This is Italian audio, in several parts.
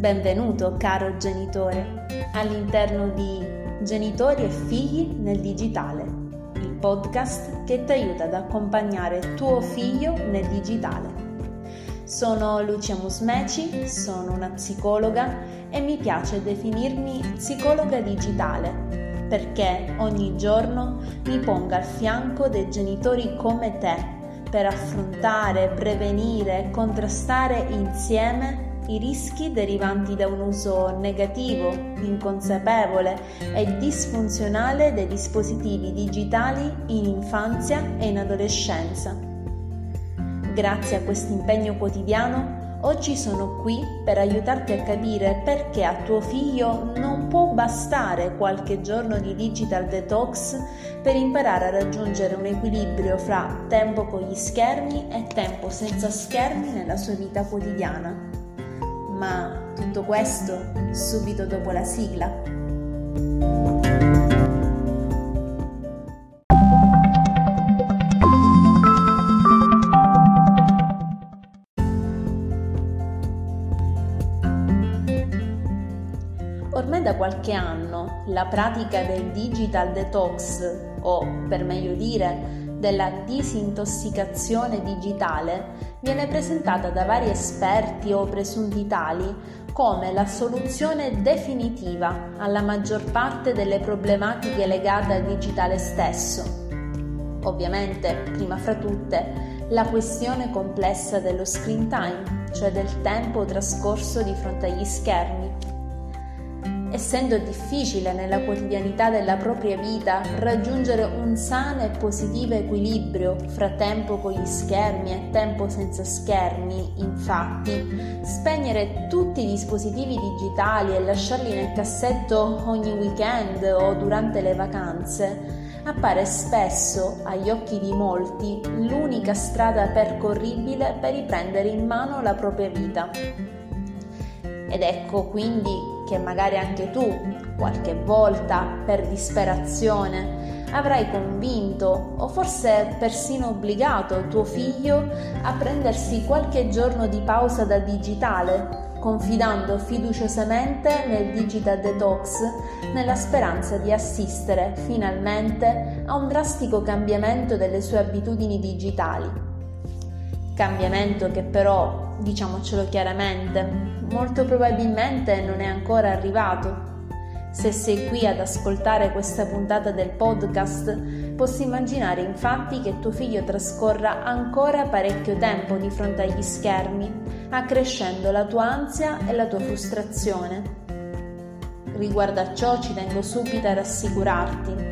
Benvenuto caro genitore all'interno di Genitori e figli nel digitale, il podcast che ti aiuta ad accompagnare tuo figlio nel digitale. Sono Lucia Musmeci, sono una psicologa e mi piace definirmi psicologa digitale perché ogni giorno mi ponga al fianco dei genitori come te per affrontare, prevenire e contrastare insieme i rischi derivanti da un uso negativo, inconsapevole e disfunzionale dei dispositivi digitali in infanzia e in adolescenza. Grazie a questo impegno quotidiano, oggi sono qui per aiutarti a capire perché a tuo figlio non può bastare qualche giorno di digital detox per imparare a raggiungere un equilibrio fra tempo con gli schermi e tempo senza schermi nella sua vita quotidiana ma tutto questo subito dopo la sigla. Ormai da qualche anno la pratica del digital detox, o per meglio dire della disintossicazione digitale viene presentata da vari esperti o presunti tali come la soluzione definitiva alla maggior parte delle problematiche legate al digitale stesso. Ovviamente, prima fra tutte, la questione complessa dello screen time, cioè del tempo trascorso di fronte agli schermi essendo difficile nella quotidianità della propria vita raggiungere un sano e positivo equilibrio fra tempo con gli schermi e tempo senza schermi, infatti, spegnere tutti i dispositivi digitali e lasciarli nel cassetto ogni weekend o durante le vacanze appare spesso, agli occhi di molti, l'unica strada percorribile per riprendere in mano la propria vita. Ed ecco quindi che magari anche tu, qualche volta per disperazione, avrai convinto o forse persino obbligato tuo figlio a prendersi qualche giorno di pausa dal digitale, confidando fiduciosamente nel digital detox nella speranza di assistere finalmente a un drastico cambiamento delle sue abitudini digitali. Cambiamento che però diciamocelo chiaramente, molto probabilmente non è ancora arrivato. Se sei qui ad ascoltare questa puntata del podcast, posso immaginare infatti che tuo figlio trascorra ancora parecchio tempo di fronte agli schermi, accrescendo la tua ansia e la tua frustrazione. Riguardo a ciò ci tengo subito a rassicurarti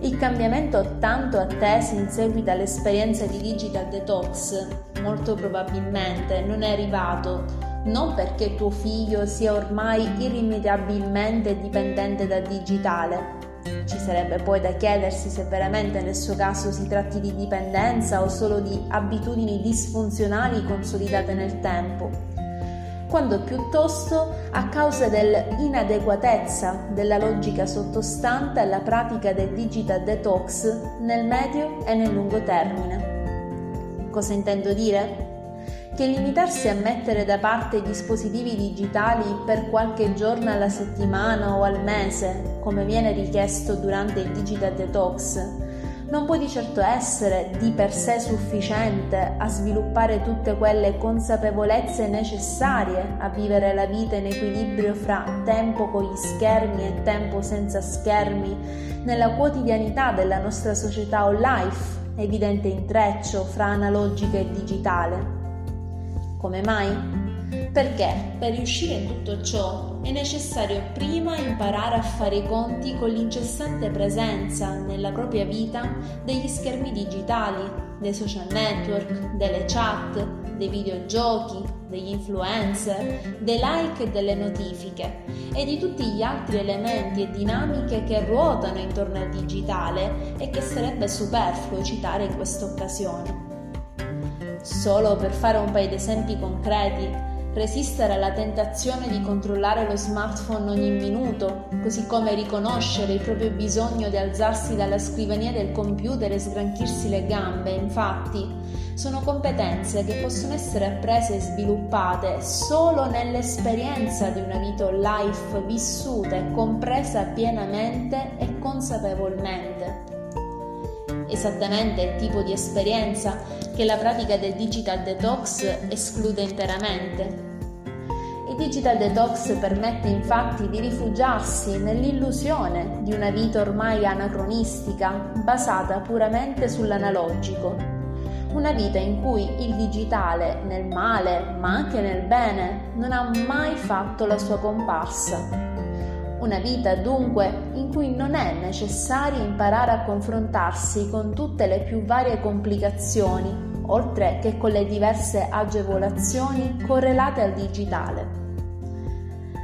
il cambiamento tanto atteso in seguito all'esperienza di Digital Detox? Molto probabilmente non è arrivato. Non perché tuo figlio sia ormai irrimediabilmente dipendente dal digitale. Ci sarebbe poi da chiedersi se veramente nel suo caso si tratti di dipendenza o solo di abitudini disfunzionali consolidate nel tempo quando piuttosto a causa dell'inadeguatezza della logica sottostante alla pratica del digital detox nel medio e nel lungo termine. Cosa intendo dire? Che limitarsi a mettere da parte i dispositivi digitali per qualche giorno alla settimana o al mese, come viene richiesto durante il digital detox, non può di certo essere di per sé sufficiente a sviluppare tutte quelle consapevolezze necessarie a vivere la vita in equilibrio fra tempo con gli schermi e tempo senza schermi nella quotidianità della nostra società o life, evidente intreccio fra analogica e digitale. Come mai? Perché per riuscire in tutto ciò è necessario prima imparare a fare i conti con l'incessante presenza nella propria vita degli schermi digitali, dei social network, delle chat, dei videogiochi, degli influencer, dei like e delle notifiche e di tutti gli altri elementi e dinamiche che ruotano intorno al digitale e che sarebbe superfluo citare in questa occasione. Solo per fare un paio di esempi concreti, resistere alla tentazione di controllare lo smartphone ogni minuto, così come riconoscere il proprio bisogno di alzarsi dalla scrivania del computer e sgranchirsi le gambe. Infatti, sono competenze che possono essere apprese e sviluppate solo nell'esperienza di una vita life vissuta e compresa pienamente e consapevolmente. Esattamente il tipo di esperienza che la pratica del digital detox esclude interamente. Digital detox permette infatti di rifugiarsi nell'illusione di una vita ormai anacronistica basata puramente sull'analogico una vita in cui il digitale, nel male ma anche nel bene, non ha mai fatto la sua comparsa. Una vita dunque in cui non è necessario imparare a confrontarsi con tutte le più varie complicazioni, oltre che con le diverse agevolazioni correlate al digitale.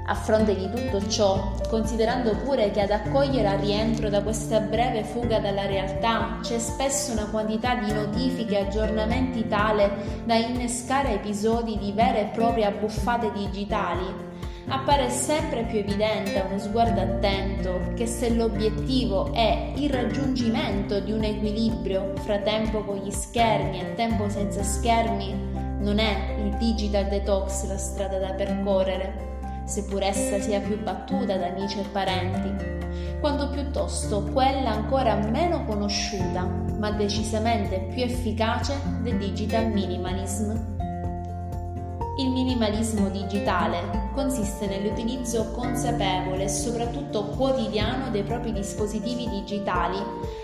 A fronte di tutto ciò, considerando pure che ad accogliere al rientro da questa breve fuga dalla realtà c'è spesso una quantità di notifiche e aggiornamenti tale da innescare episodi di vere e proprie abbuffate digitali, appare sempre più evidente a uno sguardo attento che se l'obiettivo è il raggiungimento di un equilibrio fra tempo con gli schermi e tempo senza schermi, non è il digital detox la strada da percorrere seppur essa sia più battuta da amici e parenti, quanto piuttosto quella ancora meno conosciuta, ma decisamente più efficace del digital minimalism. Il minimalismo digitale consiste nell'utilizzo consapevole e soprattutto quotidiano dei propri dispositivi digitali,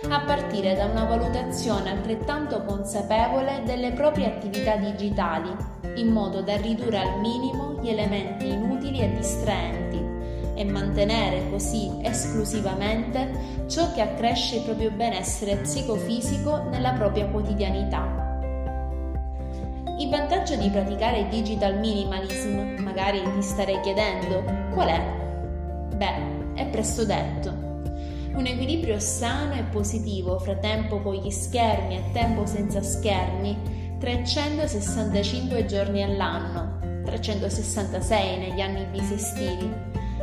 a partire da una valutazione altrettanto consapevole delle proprie attività digitali, in modo da ridurre al minimo gli elementi inutili e distraenti e mantenere così esclusivamente ciò che accresce il proprio benessere psicofisico nella propria quotidianità. Il vantaggio di praticare digital minimalism, magari ti starei chiedendo, qual è? Beh, è presto detto. Un equilibrio sano e positivo fra tempo con gli schermi e tempo senza schermi 365 giorni all'anno, 366 negli anni bisestili,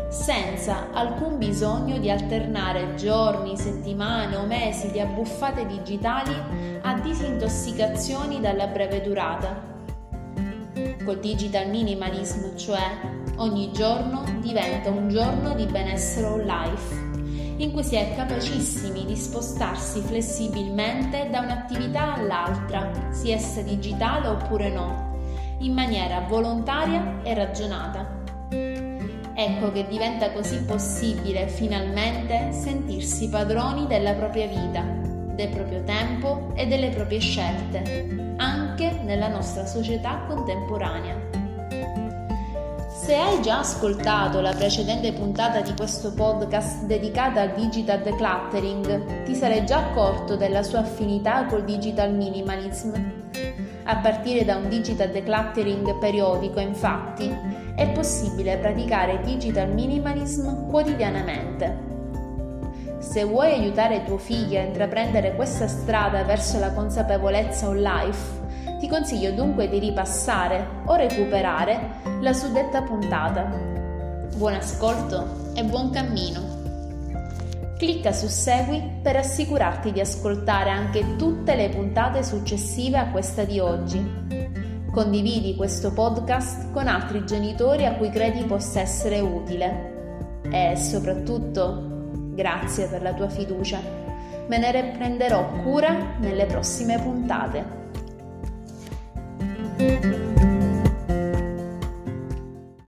senza alcun bisogno di alternare giorni, settimane o mesi di abbuffate digitali a disintossicazioni dalla breve durata. Col digital minimalism, cioè, ogni giorno diventa un giorno di benessere life in cui si è capacissimi di spostarsi flessibilmente da un'attività all'altra, sia essa digitale oppure no, in maniera volontaria e ragionata. Ecco che diventa così possibile finalmente sentirsi padroni della propria vita, del proprio tempo e delle proprie scelte, anche nella nostra società contemporanea. Se hai già ascoltato la precedente puntata di questo podcast dedicata al digital decluttering, ti sarai già accorto della sua affinità col digital minimalism. A partire da un digital decluttering periodico, infatti, è possibile praticare digital minimalism quotidianamente. Se vuoi aiutare tuo figlio a intraprendere questa strada verso la consapevolezza on life, ti consiglio dunque di ripassare o recuperare la suddetta puntata. Buon ascolto e buon cammino! Clicca su Segui per assicurarti di ascoltare anche tutte le puntate successive a questa di oggi. Condividi questo podcast con altri genitori a cui credi possa essere utile. E soprattutto, grazie per la tua fiducia. Me ne riprenderò cura nelle prossime puntate.